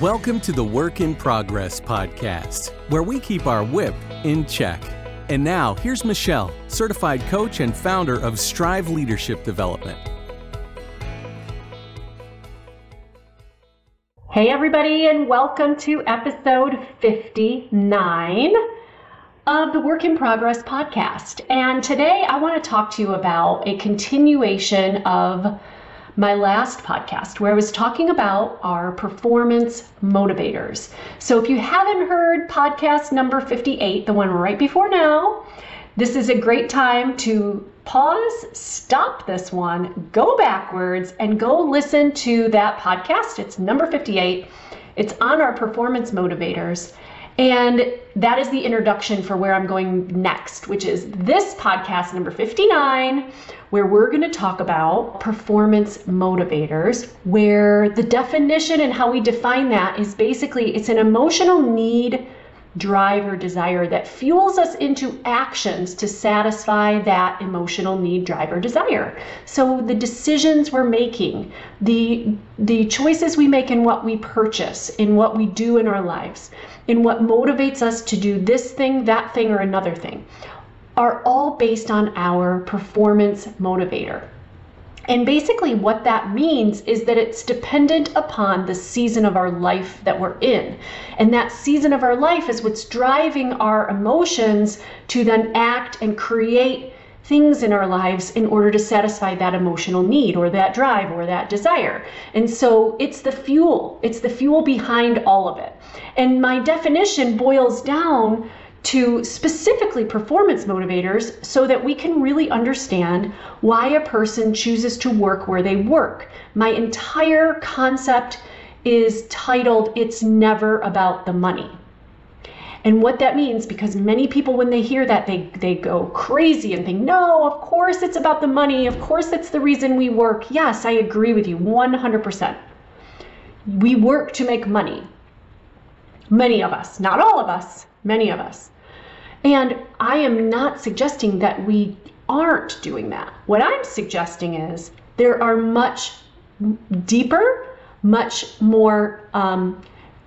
Welcome to the Work in Progress podcast, where we keep our whip in check. And now, here's Michelle, certified coach and founder of Strive Leadership Development. Hey, everybody, and welcome to episode 59 of the Work in Progress podcast. And today I want to talk to you about a continuation of my last podcast where I was talking about our performance motivators. So if you haven't heard podcast number 58, the one right before now, this is a great time to pause, stop this one, go backwards, and go listen to that podcast. It's number 58. It's on our performance motivators. And that is the introduction for where I'm going next, which is this podcast number 59, where we're going to talk about performance motivators, where the definition and how we define that is basically it's an emotional need, drive, or desire that fuels us into actions to satisfy that emotional need, drive, or desire. So the decisions we're making, the the choices we make in what we purchase, in what we do in our lives, in what motivates us to do this thing, that thing, or another thing are all based on our performance motivator. And basically, what that means is that it's dependent upon the season of our life that we're in. And that season of our life is what's driving our emotions to then act and create things in our lives in order to satisfy that emotional need or that drive or that desire. And so it's the fuel, it's the fuel behind all of it. And my definition boils down to specifically performance motivators so that we can really understand why a person chooses to work where they work. My entire concept is titled It's Never About the Money. And what that means, because many people, when they hear that, they, they go crazy and think, no, of course it's about the money. Of course that's the reason we work. Yes, I agree with you 100%. We work to make money. Many of us, not all of us, many of us. And I am not suggesting that we aren't doing that. What I'm suggesting is there are much deeper, much more um,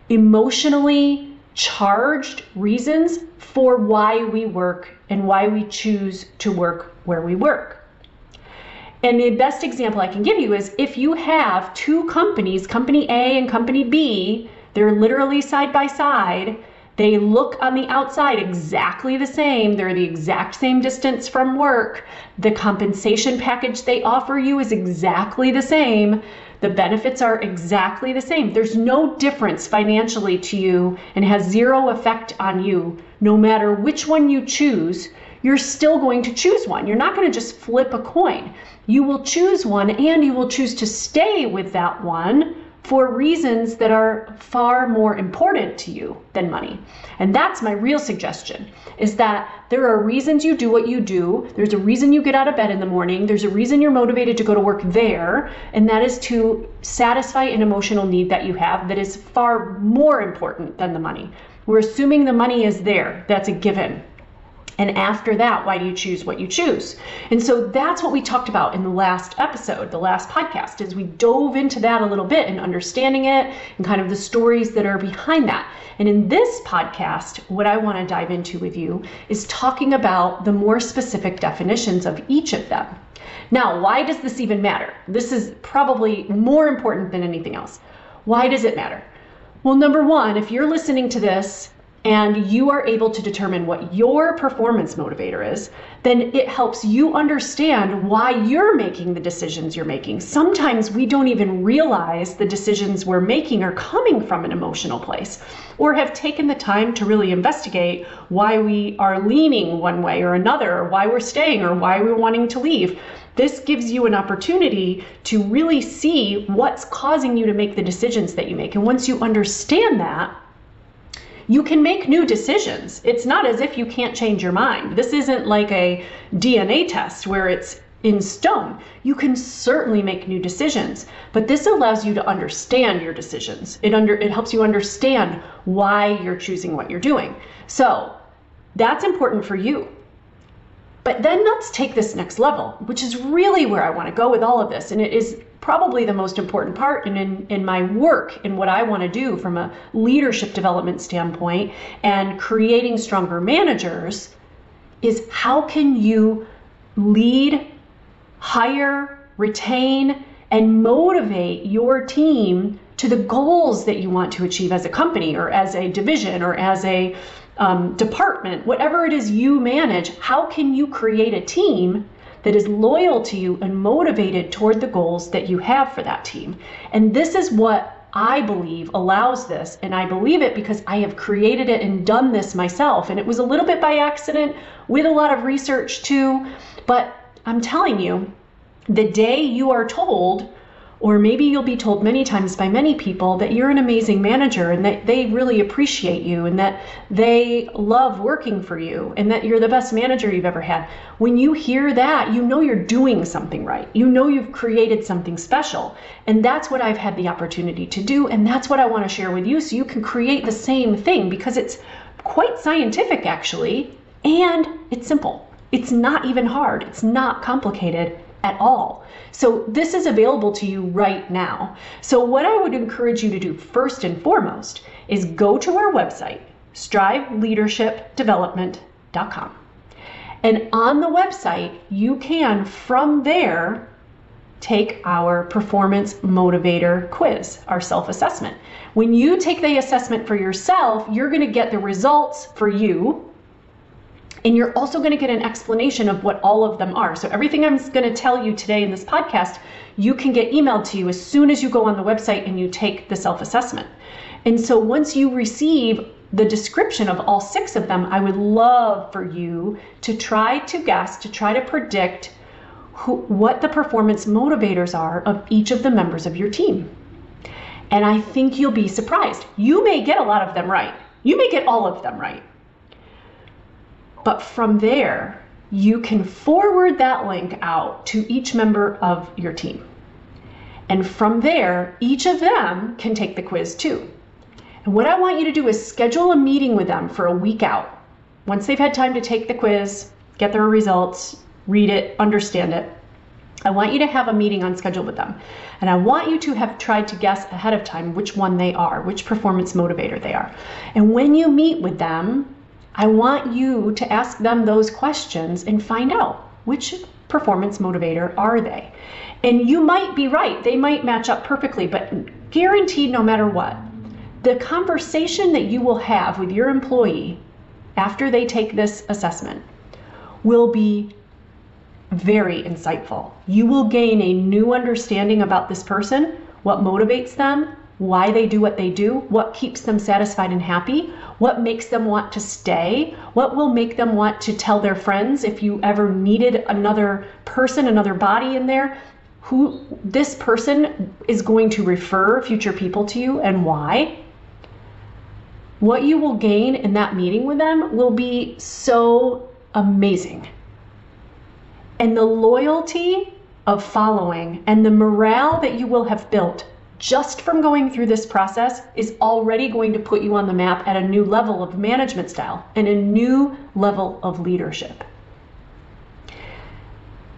emotionally charged reasons for why we work and why we choose to work where we work. And the best example I can give you is if you have two companies, company A and company B, they're literally side by side. They look on the outside exactly the same. They're the exact same distance from work. The compensation package they offer you is exactly the same. The benefits are exactly the same. There's no difference financially to you and has zero effect on you. No matter which one you choose, you're still going to choose one. You're not going to just flip a coin. You will choose one and you will choose to stay with that one for reasons that are far more important to you than money. And that's my real suggestion is that there are reasons you do what you do. There's a reason you get out of bed in the morning. There's a reason you're motivated to go to work there, and that is to satisfy an emotional need that you have that is far more important than the money. We're assuming the money is there. That's a given. And after that, why do you choose what you choose? And so that's what we talked about in the last episode, the last podcast, is we dove into that a little bit and understanding it and kind of the stories that are behind that. And in this podcast, what I want to dive into with you is talking about the more specific definitions of each of them. Now, why does this even matter? This is probably more important than anything else. Why does it matter? Well, number one, if you're listening to this and you are able to determine what your performance motivator is, then it helps you understand why you're making the decisions you're making. Sometimes we don't even realize the decisions we're making are coming from an emotional place or have taken the time to really investigate why we are leaning one way or another, or why we're staying, or why we're wanting to leave. This gives you an opportunity to really see what's causing you to make the decisions that you make. And once you understand that, you can make new decisions. It's not as if you can't change your mind. This isn't like a DNA test where it's in stone. You can certainly make new decisions, but this allows you to understand your decisions. It under it helps you understand why you're choosing what you're doing. So, that's important for you. But then let's take this next level, which is really where I want to go with all of this. And it is probably the most important part and in, in my work in what I want to do from a leadership development standpoint and creating stronger managers is how can you lead, hire, retain, and motivate your team to the goals that you want to achieve as a company or as a division or as a um, department, whatever it is you manage, how can you create a team that is loyal to you and motivated toward the goals that you have for that team? And this is what I believe allows this. And I believe it because I have created it and done this myself. And it was a little bit by accident with a lot of research too. But I'm telling you, the day you are told, or maybe you'll be told many times by many people that you're an amazing manager and that they really appreciate you and that they love working for you and that you're the best manager you've ever had. When you hear that, you know you're doing something right. You know you've created something special. And that's what I've had the opportunity to do. And that's what I want to share with you so you can create the same thing because it's quite scientific actually and it's simple. It's not even hard, it's not complicated at all. So this is available to you right now. So what I would encourage you to do first and foremost is go to our website, striveleadershipdevelopment.com. And on the website, you can from there take our performance motivator quiz, our self assessment. When you take the assessment for yourself, you're going to get the results for you and you're also going to get an explanation of what all of them are. So, everything I'm going to tell you today in this podcast, you can get emailed to you as soon as you go on the website and you take the self assessment. And so, once you receive the description of all six of them, I would love for you to try to guess, to try to predict who, what the performance motivators are of each of the members of your team. And I think you'll be surprised. You may get a lot of them right. You may get all of them right. But from there, you can forward that link out to each member of your team. And from there, each of them can take the quiz too. And what I want you to do is schedule a meeting with them for a week out. Once they've had time to take the quiz, get their results, read it, understand it, I want you to have a meeting on schedule with them. And I want you to have tried to guess ahead of time which one they are, which performance motivator they are. And when you meet with them, I want you to ask them those questions and find out which performance motivator are they. And you might be right, they might match up perfectly, but guaranteed no matter what, the conversation that you will have with your employee after they take this assessment will be very insightful. You will gain a new understanding about this person, what motivates them, why they do what they do, what keeps them satisfied and happy, what makes them want to stay, what will make them want to tell their friends if you ever needed another person, another body in there, who this person is going to refer future people to you and why. What you will gain in that meeting with them will be so amazing. And the loyalty of following and the morale that you will have built just from going through this process is already going to put you on the map at a new level of management style and a new level of leadership.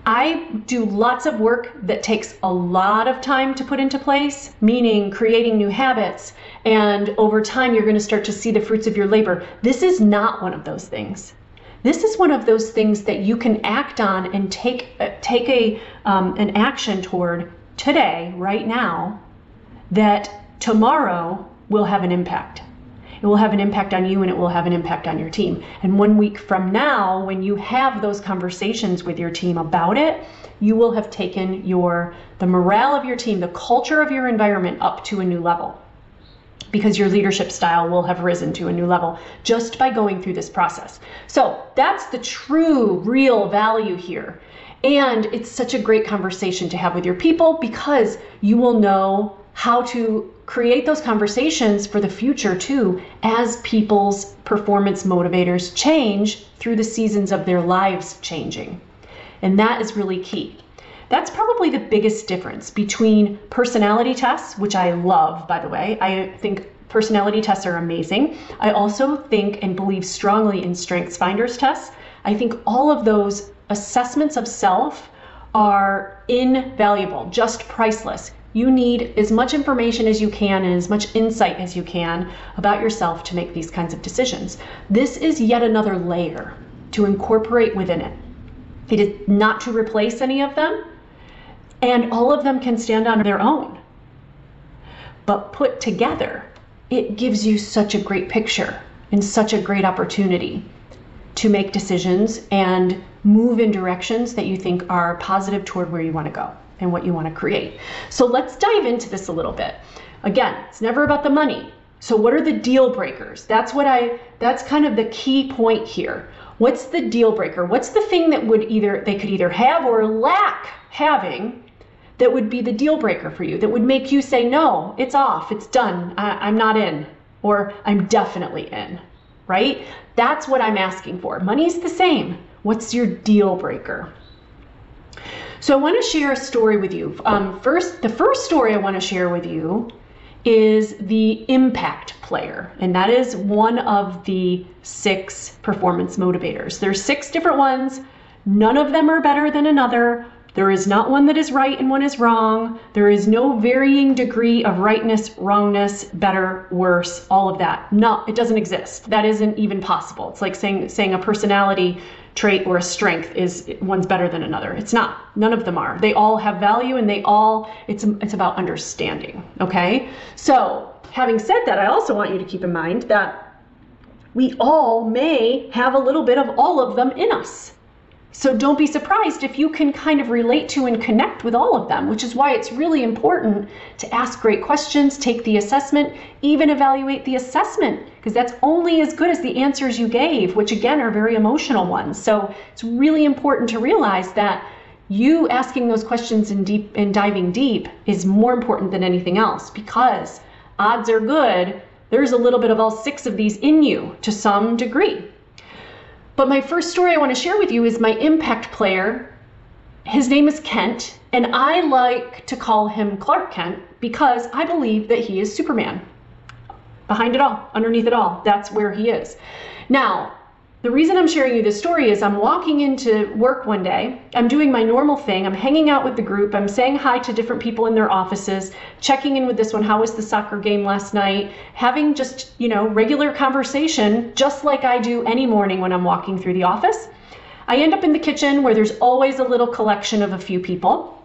I do lots of work that takes a lot of time to put into place, meaning creating new habits, and over time you're going to start to see the fruits of your labor. This is not one of those things. This is one of those things that you can act on and take uh, take a um, an action toward today, right now, that tomorrow will have an impact. It will have an impact on you and it will have an impact on your team. And one week from now, when you have those conversations with your team about it, you will have taken your the morale of your team, the culture of your environment up to a new level. Because your leadership style will have risen to a new level just by going through this process. So that's the true, real value here. And it's such a great conversation to have with your people because you will know how to create those conversations for the future too as people's performance motivators change through the seasons of their lives changing. And that is really key. That's probably the biggest difference between personality tests, which I love, by the way. I think personality tests are amazing. I also think and believe strongly in strengths finders tests. I think all of those assessments of self are invaluable, just priceless. You need as much information as you can and as much insight as you can about yourself to make these kinds of decisions. This is yet another layer to incorporate within it. It is not to replace any of them, and all of them can stand on their own. But put together, it gives you such a great picture and such a great opportunity to make decisions and move in directions that you think are positive toward where you want to go and what you want to create. So let's dive into this a little bit. Again, it's never about the money. So what are the deal breakers? That's what I that's kind of the key point here. What's the deal breaker? What's the thing that would either they could either have or lack having that would be the deal breaker for you that would make you say no, it's off, it's done, I, I'm not in or I'm definitely in, right? That's what I'm asking for. Money's the same. What's your deal breaker? So I want to share a story with you. Um, first, the first story I want to share with you is the impact player, and that is one of the six performance motivators. There's six different ones. None of them are better than another. There is not one that is right and one is wrong. There is no varying degree of rightness, wrongness, better, worse, all of that. No, it doesn't exist. That isn't even possible. It's like saying saying a personality trait or a strength is one's better than another. It's not. None of them are. They all have value and they all it's it's about understanding, okay? So, having said that, I also want you to keep in mind that we all may have a little bit of all of them in us. So don't be surprised if you can kind of relate to and connect with all of them, which is why it's really important to ask great questions, take the assessment, even evaluate the assessment, because that's only as good as the answers you gave, which again are very emotional ones. So it's really important to realize that you asking those questions and deep and diving deep is more important than anything else because odds are good there's a little bit of all six of these in you to some degree. But my first story I want to share with you is my impact player. His name is Kent, and I like to call him Clark Kent because I believe that he is Superman. Behind it all, underneath it all, that's where he is. Now, the reason I'm sharing you this story is I'm walking into work one day. I'm doing my normal thing. I'm hanging out with the group. I'm saying hi to different people in their offices, checking in with this one. How was the soccer game last night? Having just, you know, regular conversation, just like I do any morning when I'm walking through the office. I end up in the kitchen where there's always a little collection of a few people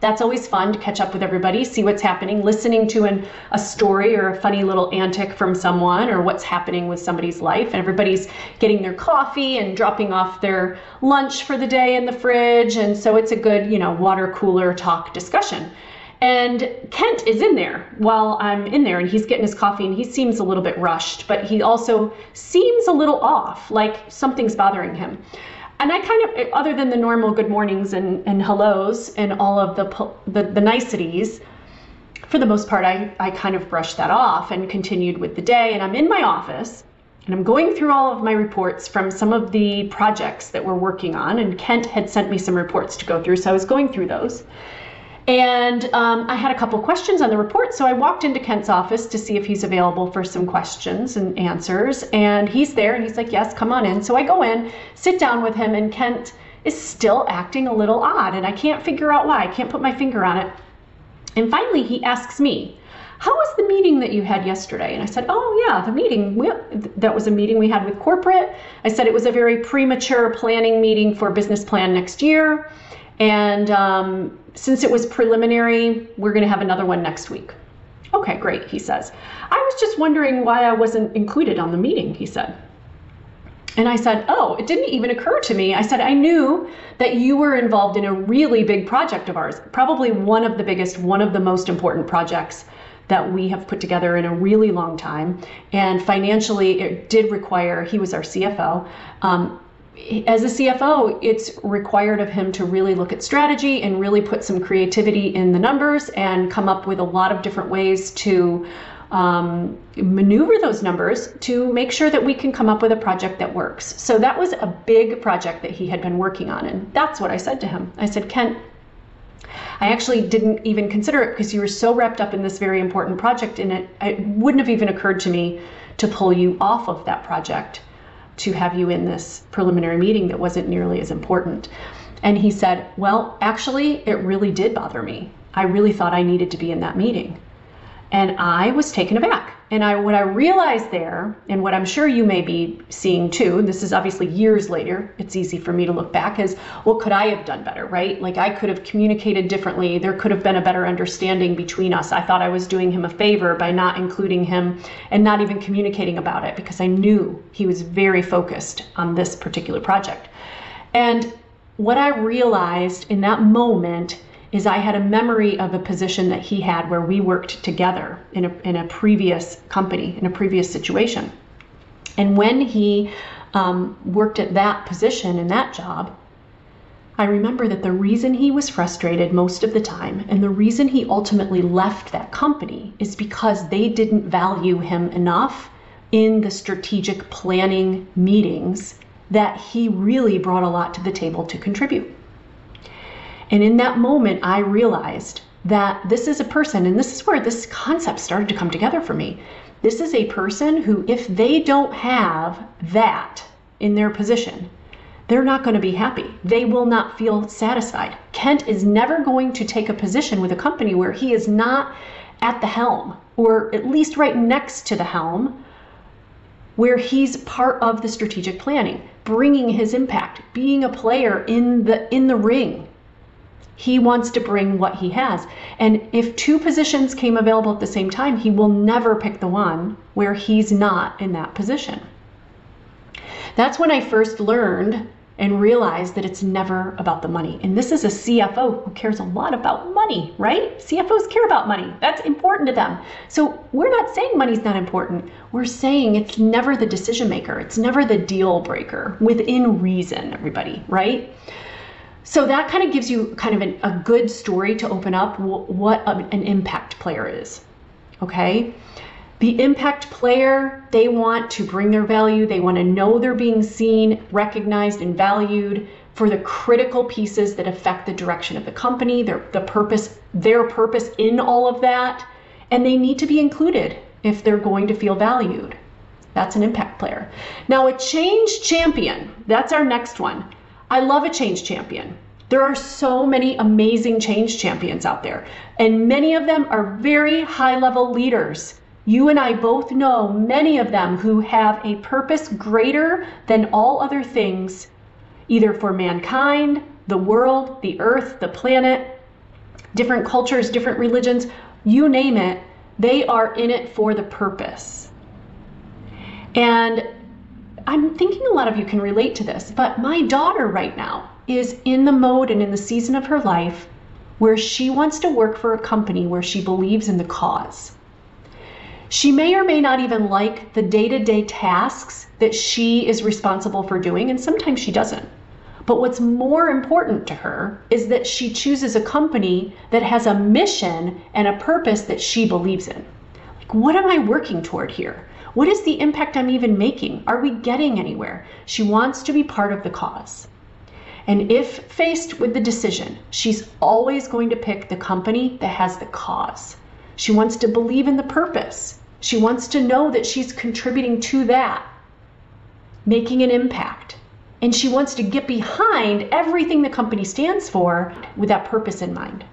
that's always fun to catch up with everybody, see what's happening, listening to an, a story or a funny little antic from someone or what's happening with somebody's life. And everybody's getting their coffee and dropping off their lunch for the day in the fridge. And so it's a good, you know, water cooler talk discussion. And Kent is in there while I'm in there, and he's getting his coffee, and he seems a little bit rushed, but he also seems a little off, like something's bothering him and I kind of, other than the normal good mornings and, and hellos and all of the, the, the niceties, for the most part, I, I kind of brushed that off and continued with the day. And I'm in my office and I'm going through all of my reports from some of the projects that we're working on. And Kent had sent me some reports to go through, so I was going through those. And um, I had a couple questions on the report, so I walked into Kent's office to see if he's available for some questions and answers. And he's there, and he's like, Yes, come on in. So I go in, sit down with him, and Kent is still acting a little odd, and I can't figure out why. I can't put my finger on it. And finally, he asks me, How was the meeting that you had yesterday? And I said, Oh, yeah, the meeting. We, that was a meeting we had with corporate. I said it was a very premature planning meeting for business plan next year. And um, since it was preliminary, we're going to have another one next week. Okay, great, he says. I was just wondering why I wasn't included on the meeting, he said. And I said, Oh, it didn't even occur to me. I said, I knew that you were involved in a really big project of ours, probably one of the biggest, one of the most important projects that we have put together in a really long time. And financially, it did require, he was our CFO. Um, as a CFO, it's required of him to really look at strategy and really put some creativity in the numbers and come up with a lot of different ways to um, maneuver those numbers to make sure that we can come up with a project that works. So that was a big project that he had been working on. And that's what I said to him. I said, Kent, I actually didn't even consider it because you were so wrapped up in this very important project and it, it wouldn't have even occurred to me to pull you off of that project to have you in this preliminary meeting that wasn't nearly as important. And he said, Well, actually, it really did bother me. I really thought I needed to be in that meeting. And I was taken aback. And I, what I realized there, and what I'm sure you may be seeing too, this is obviously years later, it's easy for me to look back, is what could I have done better, right? Like I could have communicated differently. There could have been a better understanding between us. I thought I was doing him a favor by not including him and not even communicating about it because I knew he was very focused on this particular project. And what I realized in that moment is I had a memory of a position that he had where we worked together in a, in a previous company, in a previous situation. And when he um, worked at that position in that job, I remember that the reason he was frustrated most of the time and the reason he ultimately left that company is because they didn't value him enough in the strategic planning meetings that he really brought a lot to the table to contribute. And in that moment, I realized that this is a person, and this is where this concept started to come together for me. This is a person who, if they don't have that in their position, they're not going to be happy. They will not feel satisfied. Kent is never going to take a position with a company where he is not at the helm, or at least right next to the helm, where he's part of the strategic planning, bringing his impact, being a player in the in the ring, he wants to bring what he has. And if two positions came available at the same time, he will never pick the one where he's not in that position. That's when I first learned and realized that it's never about the money. And this is a CFO who cares a lot about money, right? CFOs care about money. That's important to them. So we're not saying money's not important. We're saying it's never the decision maker, it's never the deal breaker within reason, everybody, right? So that kind of gives you kind of an, a good story to open up what an impact player is. Okay? The impact player, they want to bring their value, they want to know they're being seen, recognized, and valued for the critical pieces that affect the direction of the company, their the purpose, their purpose in all of that, and they need to be included if they're going to feel valued. That's an impact player. Now, a change champion, that's our next one. I love a change champion. There are so many amazing change champions out there, and many of them are very high level leaders. You and I both know many of them who have a purpose greater than all other things, either for mankind, the world, the earth, the planet, different cultures, different religions, you name it, they are in it for the purpose. And I'm thinking a lot of you can relate to this, but my daughter right now is in the mode and in the season of her life where she wants to work for a company where she believes in the cause. She may or may not even like the day to day tasks that she is responsible for doing, and sometimes she doesn't. But what's more important to her is that she chooses a company that has a mission and a purpose that she believes in. Like, what am I working toward here? What is the impact I'm even making? Are we getting anywhere? She wants to be part of the cause. And if faced with the decision, she's always going to pick the company that has the cause. She wants to believe in the purpose. She wants to know that she's contributing to that, making an impact. And she wants to get behind everything the company stands for with that purpose in mind.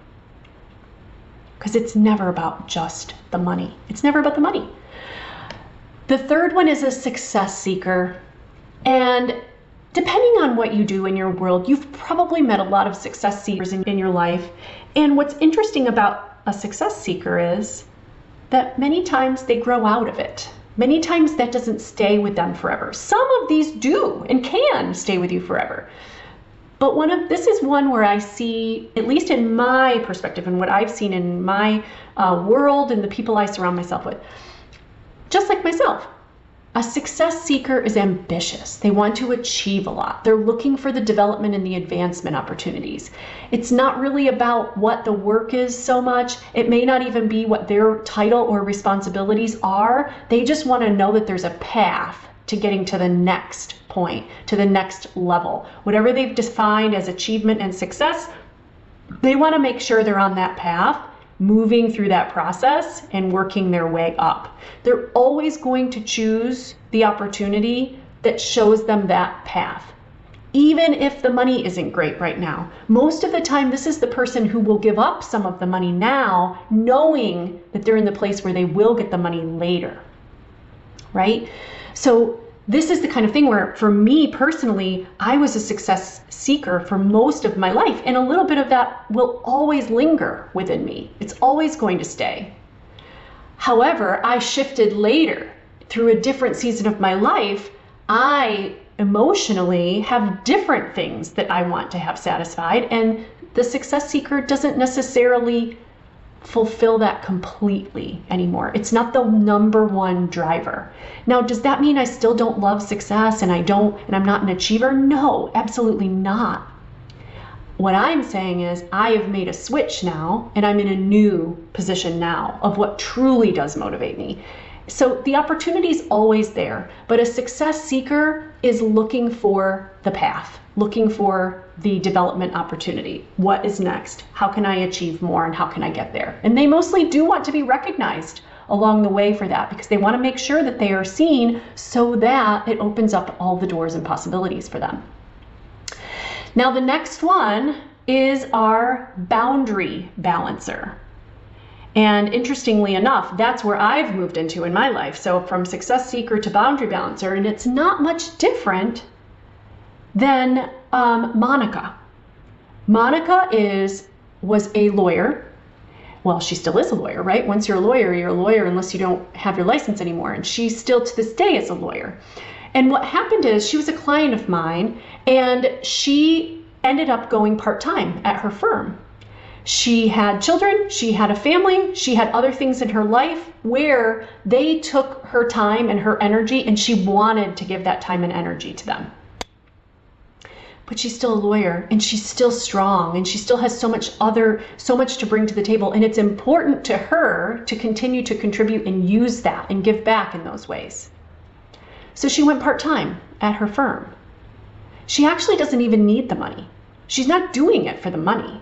Because it's never about just the money. It's never about the money. The third one is a success seeker. And depending on what you do in your world, you've probably met a lot of success seekers in, in your life. And what's interesting about a success seeker is that many times they grow out of it. Many times that doesn't stay with them forever. Some of these do and can stay with you forever. But one of this is one where I see, at least in my perspective and what I've seen in my uh, world and the people I surround myself with, just like myself. A success seeker is ambitious. They want to achieve a lot. They're looking for the development and the advancement opportunities. It's not really about what the work is so much. It may not even be what their title or responsibilities are. They just want to know that there's a path to getting to the next point, to the next level. Whatever they've defined as achievement and success, they want to make sure they're on that path moving through that process and working their way up. They're always going to choose the opportunity that shows them that path. even if the money isn't great right now. Most of the time, this is the person who will give up some of the money now, knowing that they're in the place where they will get the money later. Right? So, this is the kind of thing where, for me personally, I was a success seeker for most of my life, and a little bit of that will always linger within me. It's always going to stay. However, I shifted later through a different season of my life. I emotionally have different things that I want to have satisfied, and the success seeker doesn't necessarily fulfill that completely anymore. It's not the number one driver. Now, does that mean I still don't love success and I don't and I'm not an achiever? No, absolutely not. What I'm saying is I have made a switch now and I'm in a new position now of what truly does motivate me. So the opportunity is always there, but a success seeker is looking for the path, looking for the development opportunity. What is next? How can I achieve more and how can I get there? And they mostly do want to be recognized along the way for that because they want to make sure that they are seen so that it opens up all the doors and possibilities for them. Now, the next one is our boundary balancer. And interestingly enough, that's where I've moved into in my life. So from success seeker to boundary balancer, and it's not much different than um, Monica. Monica is was a lawyer. Well, she still is a lawyer, right? Once you're a lawyer, you're a lawyer unless you don't have your license anymore. And she still to this day is a lawyer. And what happened is she was a client of mine and she ended up going part time at her firm. She had children, she had a family, she had other things in her life where they took her time and her energy, and she wanted to give that time and energy to them. But she's still a lawyer and she's still strong and she still has so much other so much to bring to the table and it's important to her to continue to contribute and use that and give back in those ways. So she went part-time at her firm. She actually doesn't even need the money. She's not doing it for the money.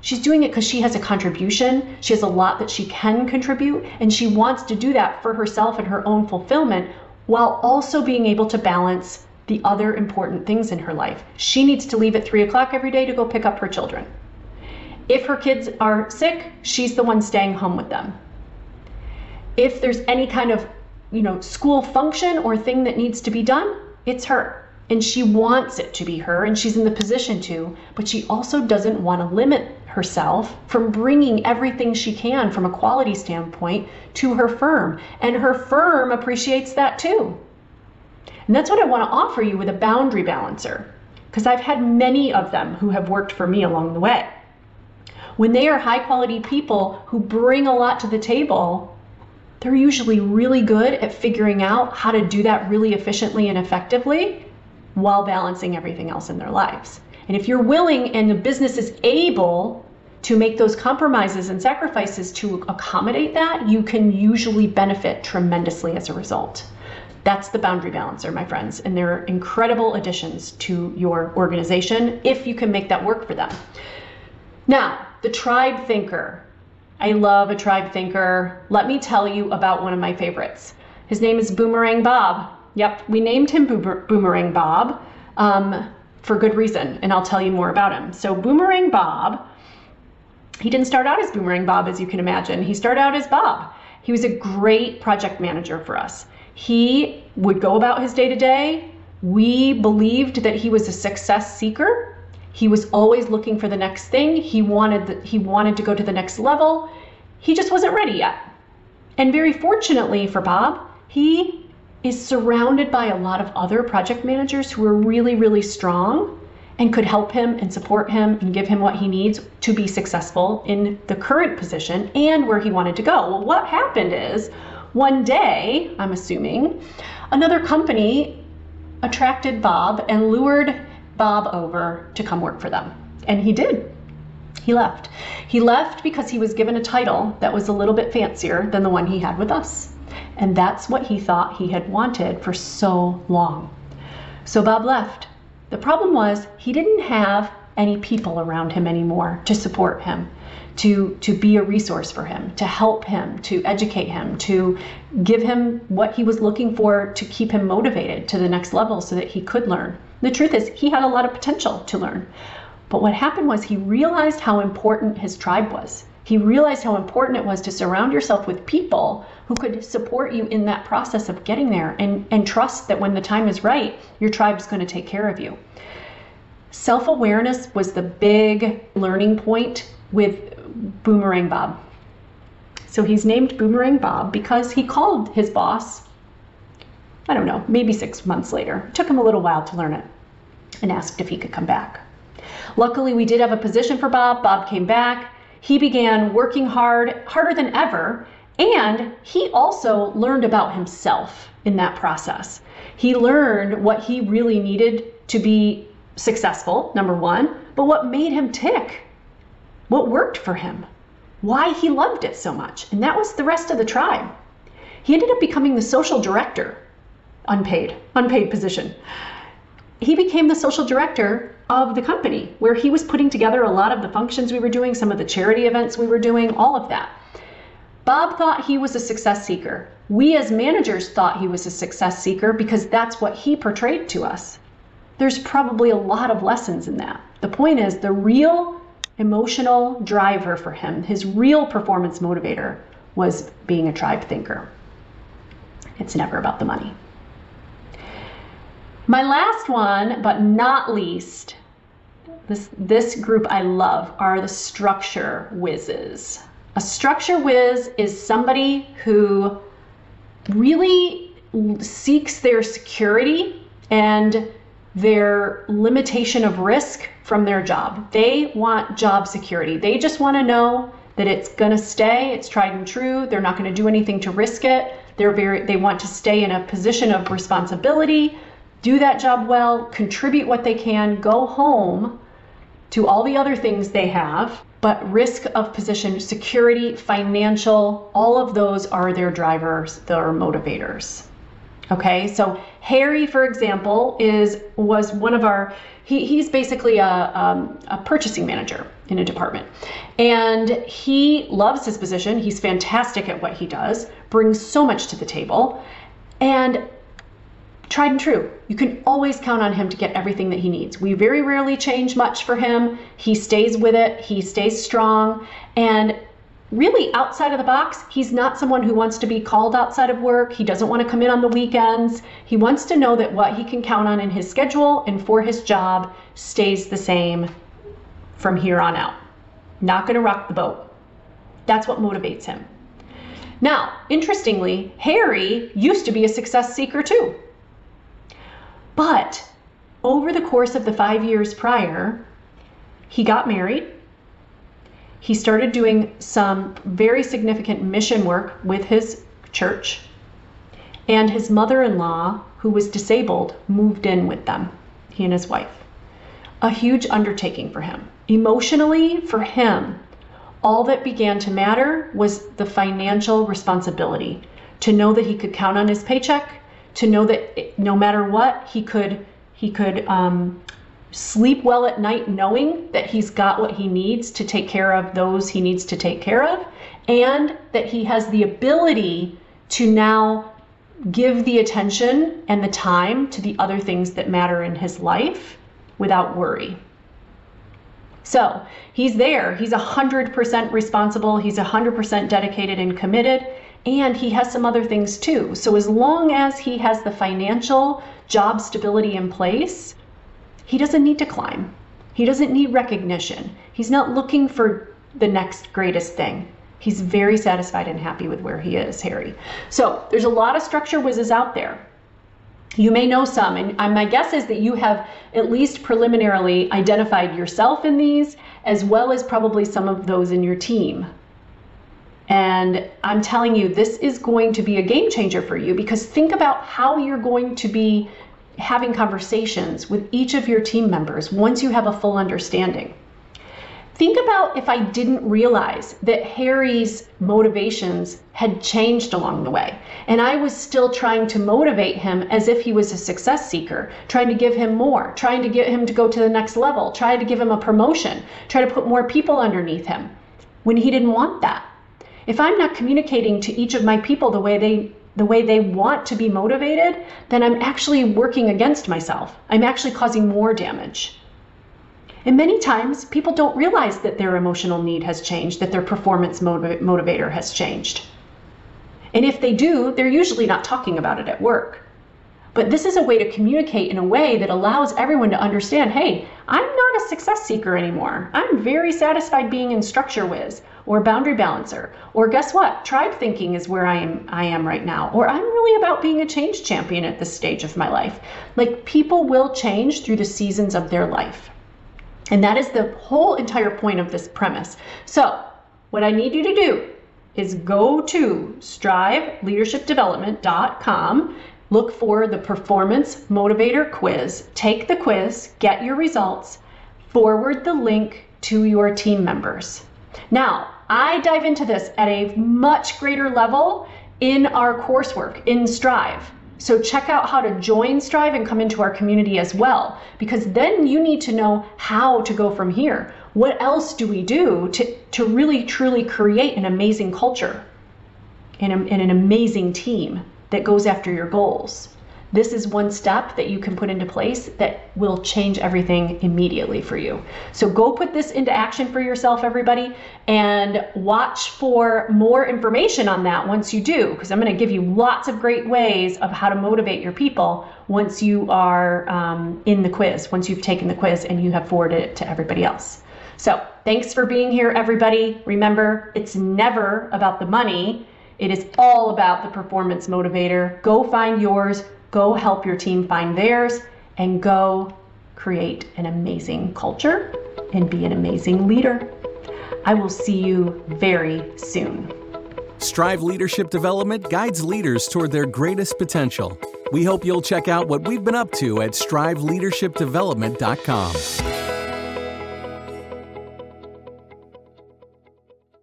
She's doing it because she has a contribution. She has a lot that she can contribute, and she wants to do that for herself and her own fulfillment while also being able to balance the other important things in her life. She needs to leave at three o'clock every day to go pick up her children. If her kids are sick, she's the one staying home with them. If there's any kind of, you know, school function or thing that needs to be done, it's her. And she wants it to be her, and she's in the position to, but she also doesn't want to limit herself from bringing everything she can from a quality standpoint to her firm. And her firm appreciates that too. And that's what I want to offer you with a boundary balancer, because I've had many of them who have worked for me along the way. When they are high quality people who bring a lot to the table, they're usually really good at figuring out how to do that really efficiently and effectively while balancing everything else in their lives. And if you're willing and the business is able to make those compromises and sacrifices to accommodate that, you can usually benefit tremendously as a result. That's the boundary balancer, my friends, and they're incredible additions to your organization if you can make that work for them. Now, the tribe thinker. I love a tribe thinker. Let me tell you about one of my favorites. His name is Boomerang Bob. Yep, we named him Boomerang Bob. Um, for good reason, and I'll tell you more about him. So, Boomerang Bob, he didn't start out as Boomerang Bob, as you can imagine. He started out as Bob. He was a great project manager for us. He would go about his day to day. We believed that he was a success seeker. He was always looking for the next thing. He wanted the, he wanted to go to the next level. He just wasn't ready yet. And very fortunately for Bob, he is surrounded by a lot of other project managers who are really, really strong and could help him and support him and give him what he needs to be successful in the current position and where he wanted to go. Well, what happened is one day, I'm assuming, another company attracted Bob and lured Bob over to come work for them. And he did. He left. He left because he was given a title that was a little bit fancier than the one he had with us. And that's what he thought he had wanted for so long. So Bob left. The problem was he didn't have any people around him anymore to support him, to, to be a resource for him, to help him, to educate him, to give him what he was looking for to keep him motivated to the next level so that he could learn The truth is, he had a lot of potential to learn. But what happened was he realized how important his tribe was. He realized how important it was to surround yourself with people who could support you in that process of getting there and, and trust that when the time is right, your tribe is going to take care of you. Self awareness was the big learning point with Boomerang Bob. So he's named Boomerang Bob because he called his boss, I don't know, maybe six months later. It took him a little while to learn it and asked if he could come back. Luckily, we did have a position for Bob. Bob came back. He began working hard, harder than ever, and he also learned about himself in that process. He learned what he really needed to be successful, number one, but what made him tick, what worked for him, why he loved it so much. And that was the rest of the tribe. He ended up becoming the social director, unpaid, unpaid position. He became the social director of the company where he was putting together a lot of the functions we were doing, some of the charity events we were doing, all of that. Bob thought he was a success seeker. We as managers thought he was a success seeker because that's what he portrayed to us. There's probably a lot of lessons in that. The point is, the real emotional driver for him, his real performance motivator, was being a tribe thinker. It's never about the money. My last one, but not least, this, this group I love are the structure whizzes. A structure whiz is somebody who really seeks their security and their limitation of risk from their job. They want job security. They just want to know that it's going to stay, it's tried and true. They're not going to do anything to risk it. They're very they want to stay in a position of responsibility, do that job well, contribute what they can, go home to all the other things they have, but risk of position, security, financial, all of those are their drivers, their motivators. Okay, so Harry, for example, is was one of our. He, he's basically a, um, a purchasing manager in a department, and he loves his position. He's fantastic at what he does, brings so much to the table, and tried and true. You can always count on him to get everything that he needs. We very rarely change much for him. He stays with it, he stays strong. And really, outside of the box, he's not someone who wants to be called outside of work. He doesn't want to come in on the weekends. He wants to know that what he can count on in his schedule and for his job stays the same from here on out. Not going to rock the boat. That's what motivates him. Now, interestingly, Harry used to be a success seeker too. But over the course of the five years prior, he got married. He started doing some very significant mission work with his church. And his mother in law, who was disabled, moved in with them, he and his wife. A huge undertaking for him. Emotionally, for him, all that began to matter was the financial responsibility to know that he could count on his paycheck to know that no matter what, he could he could um, sleep well at night, knowing that he's got what he needs to take care of those he needs to take care of, and that he has the ability to now give the attention and the time to the other things that matter in his life without worry. So he's there. He's 100% responsible. He's 100% dedicated and committed and he has some other things too. So as long as he has the financial job stability in place, he doesn't need to climb. He doesn't need recognition. He's not looking for the next greatest thing. He's very satisfied and happy with where he is, Harry. So there's a lot of structure whizzes out there. You may know some, and my guess is that you have at least preliminarily identified yourself in these, as well as probably some of those in your team. And I'm telling you, this is going to be a game changer for you because think about how you're going to be having conversations with each of your team members once you have a full understanding. Think about if I didn't realize that Harry's motivations had changed along the way, and I was still trying to motivate him as if he was a success seeker, trying to give him more, trying to get him to go to the next level, trying to give him a promotion, try to put more people underneath him when he didn't want that if I'm not communicating to each of my people the way they the way they want to be motivated, then I'm actually working against myself. I'm actually causing more damage. And many times people don't realize that their emotional need has changed, that their performance motiv- motivator has changed. And if they do, they're usually not talking about it at work. But this is a way to communicate in a way that allows everyone to understand hey, I'm not a success seeker anymore. I'm very satisfied being in structure whiz or Boundary Balancer. Or guess what? Tribe thinking is where I am, I am right now. Or I'm really about being a change champion at this stage of my life. Like people will change through the seasons of their life. And that is the whole entire point of this premise. So, what I need you to do is go to striveleadershipdevelopment.com, look for the performance motivator quiz, take the quiz, get your results, forward the link to your team members. Now, I dive into this at a much greater level in our coursework in Strive. So check out how to join Strive and come into our community as well, because then you need to know how to go from here. What else do we do to, to really truly create an amazing culture and, a, and an amazing team that goes after your goals? this is one step that you can put into place that will change everything immediately for you. So go put this into action for yourself, everybody, and watch for more information on that once you do, because I'm going to give you lots of great ways of how to motivate your people once you are um, in the quiz, once you've taken the quiz and you have forwarded it to everybody else. So thanks for being here, everybody. Remember, it's never about the money. It is all about the performance motivator. Go find yours Go help your team find theirs and go create an amazing culture and be an amazing leader. I will see you very soon. Strive Leadership Development guides leaders toward their greatest potential. We hope you'll check out what we've been up to at striveleadershipdevelopment.com.